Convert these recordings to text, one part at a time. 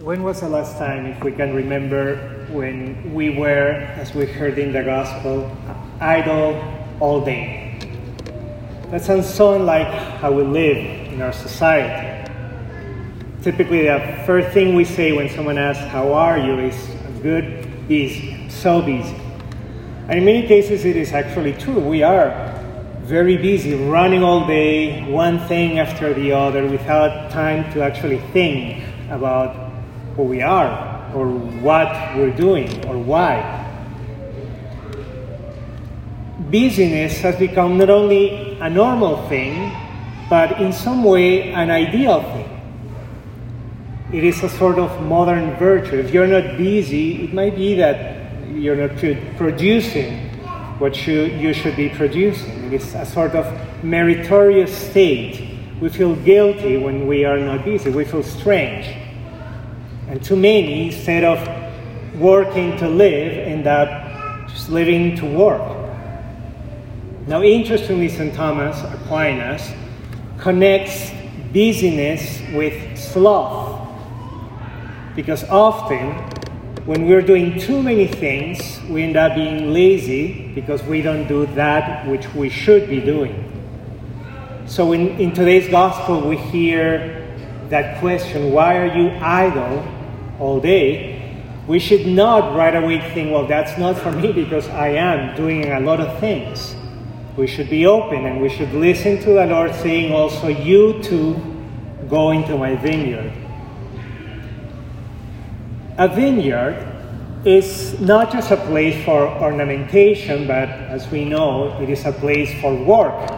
When was the last time, if we can remember, when we were, as we heard in the gospel, idle all day? That sounds so unlike how we live in our society. Typically, the first thing we say when someone asks, How are you? is good, busy, so busy. And in many cases, it is actually true. We are very busy, running all day, one thing after the other, without time to actually think about who we are or what we're doing or why. Busyness has become not only a normal thing, but in some way an ideal thing. It is a sort of modern virtue. If you're not busy, it might be that you're not producing what you, you should be producing. It is a sort of meritorious state. We feel guilty when we are not busy, we feel strange. And too many, instead of working to live, end up just living to work. Now, interestingly, St. Thomas Aquinas connects busyness with sloth. Because often, when we're doing too many things, we end up being lazy because we don't do that which we should be doing. So, in, in today's gospel, we hear that question why are you idle all day, we should not right away think, well, that's not for me because I am doing a lot of things. We should be open and we should listen to the Lord saying also, You too go into my vineyard. A vineyard is not just a place for ornamentation, but as we know, it is a place for work.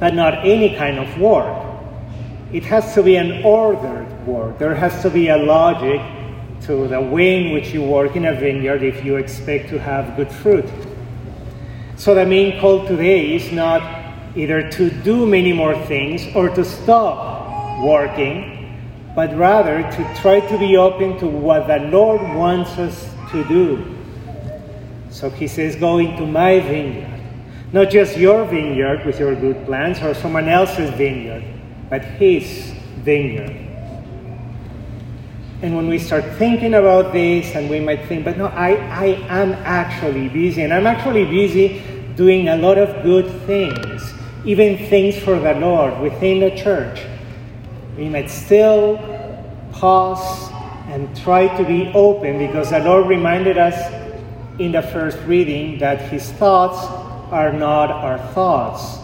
But not any kind of work. It has to be an ordered work. There has to be a logic to the way in which you work in a vineyard if you expect to have good fruit. So the main call today is not either to do many more things or to stop working, but rather to try to be open to what the Lord wants us to do. So he says, Go into my vineyard. Not just your vineyard with your good plans or someone else's vineyard, but his vineyard. And when we start thinking about this, and we might think, but no, I, I am actually busy, and I'm actually busy doing a lot of good things, even things for the Lord within the church. We might still pause and try to be open because the Lord reminded us in the first reading that His thoughts are not our thoughts.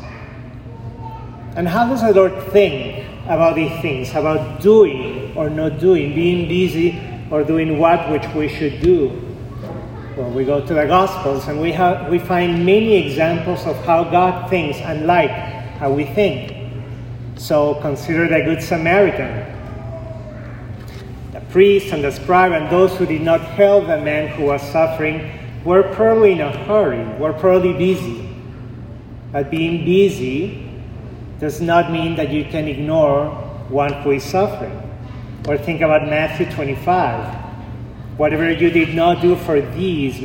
And how does the Lord think about these things, about doing or not doing, being busy or doing what which we should do. Well, we go to the Gospels and we, have, we find many examples of how God thinks, unlike how we think. So consider the Good Samaritan. The priest and the scribe and those who did not help the man who was suffering were probably in a hurry, were probably busy. But being busy does not mean that you can ignore one who is suffering. Or think about Matthew 25. Whatever you did not do for these,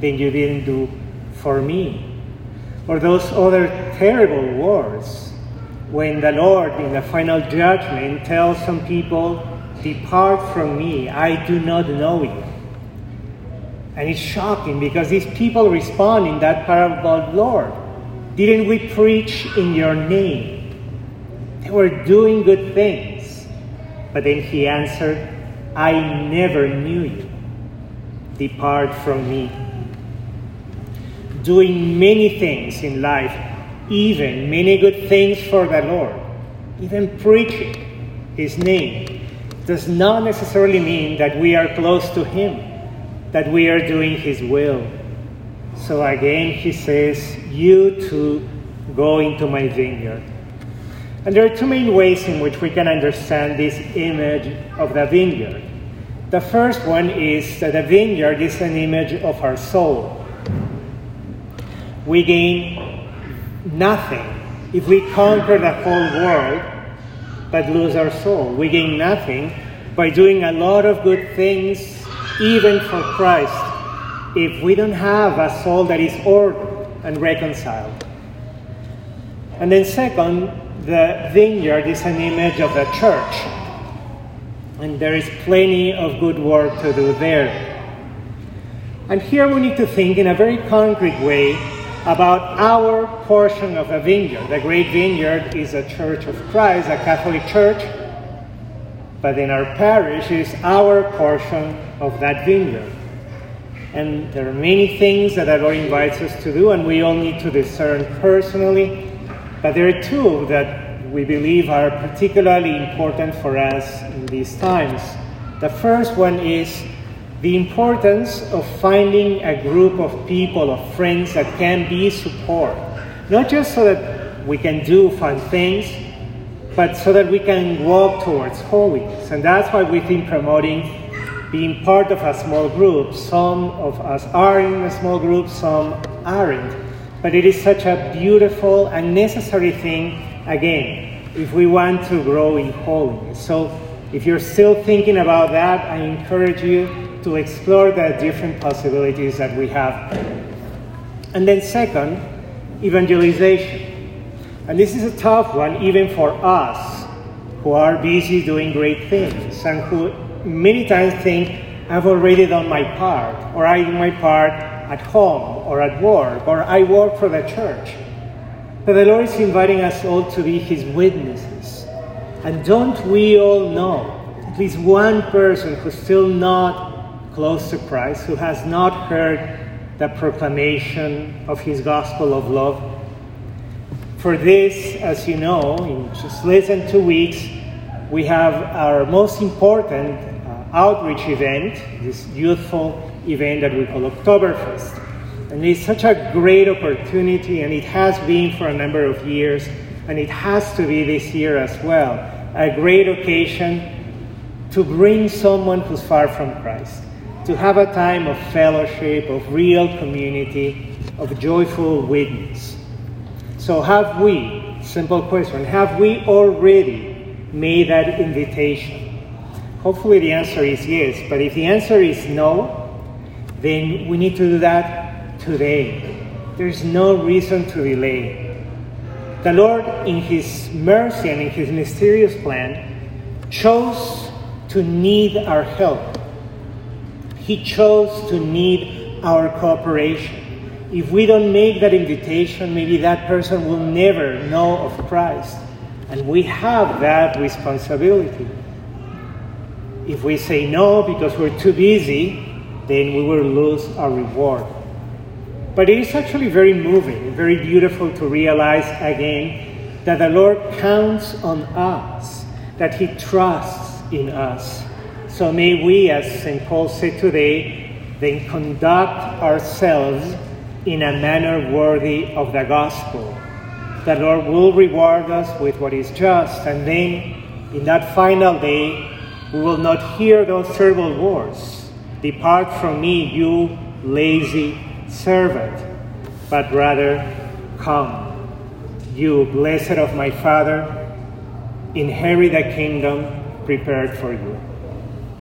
then you didn't do for me. Or those other terrible words when the Lord, in the final judgment, tells some people, Depart from me, I do not know you. And it's shocking because these people respond in that parable, Lord, didn't we preach in your name? They were doing good things. But then he answered, I never knew you. Depart from me. Doing many things in life, even many good things for the Lord, even preaching his name, does not necessarily mean that we are close to him, that we are doing his will. So again, he says, You too go into my vineyard. And there are two main ways in which we can understand this image of the vineyard. The first one is that the vineyard is an image of our soul. We gain nothing if we conquer the whole world but lose our soul. We gain nothing by doing a lot of good things, even for Christ if we don't have a soul that is ordered and reconciled. And then, second, the vineyard is an image of the church. And there is plenty of good work to do there. And here we need to think in a very concrete way about our portion of a vineyard. The Great Vineyard is a church of Christ, a Catholic church, but in our parish is our portion of that vineyard. And there are many things that the Lord invites us to do, and we all need to discern personally. But there are two that we believe are particularly important for us in these times. The first one is the importance of finding a group of people, of friends that can be support. Not just so that we can do fun things, but so that we can walk towards holiness. And that's why we've been promoting being part of a small group. Some of us are in a small group, some aren't. But it is such a beautiful and necessary thing, again, if we want to grow in holiness. So if you're still thinking about that, I encourage you to explore the different possibilities that we have. And then, second, evangelization. And this is a tough one, even for us who are busy doing great things and who many times think I've already done my part, or I do my part at home or at work, or I work for the church. But the Lord is inviting us all to be His witnesses. And don't we all know at least one person who's still not close to Christ, who has not heard the proclamation of His gospel of love? For this, as you know, in just less than two weeks, we have our most important outreach event, this youthful event that we call Oktoberfest. And it's such a great opportunity, and it has been for a number of years, and it has to be this year as well. A great occasion to bring someone who's far from Christ, to have a time of fellowship, of real community, of joyful witness. So, have we, simple question, have we already made that invitation? Hopefully, the answer is yes. But if the answer is no, then we need to do that today. There's no reason to delay. The Lord, in His mercy and in His mysterious plan, chose to need our help. He chose to need our cooperation. If we don't make that invitation, maybe that person will never know of Christ. And we have that responsibility. If we say no because we're too busy, then we will lose our reward. But it is actually very moving, very beautiful to realize again that the Lord counts on us, that He trusts in us. So may we, as St. Paul said today, then conduct ourselves in a manner worthy of the gospel. The Lord will reward us with what is just, and then in that final day, we will not hear those terrible words Depart from me, you lazy servant, but rather, Come, you blessed of my Father, inherit the kingdom prepared for you.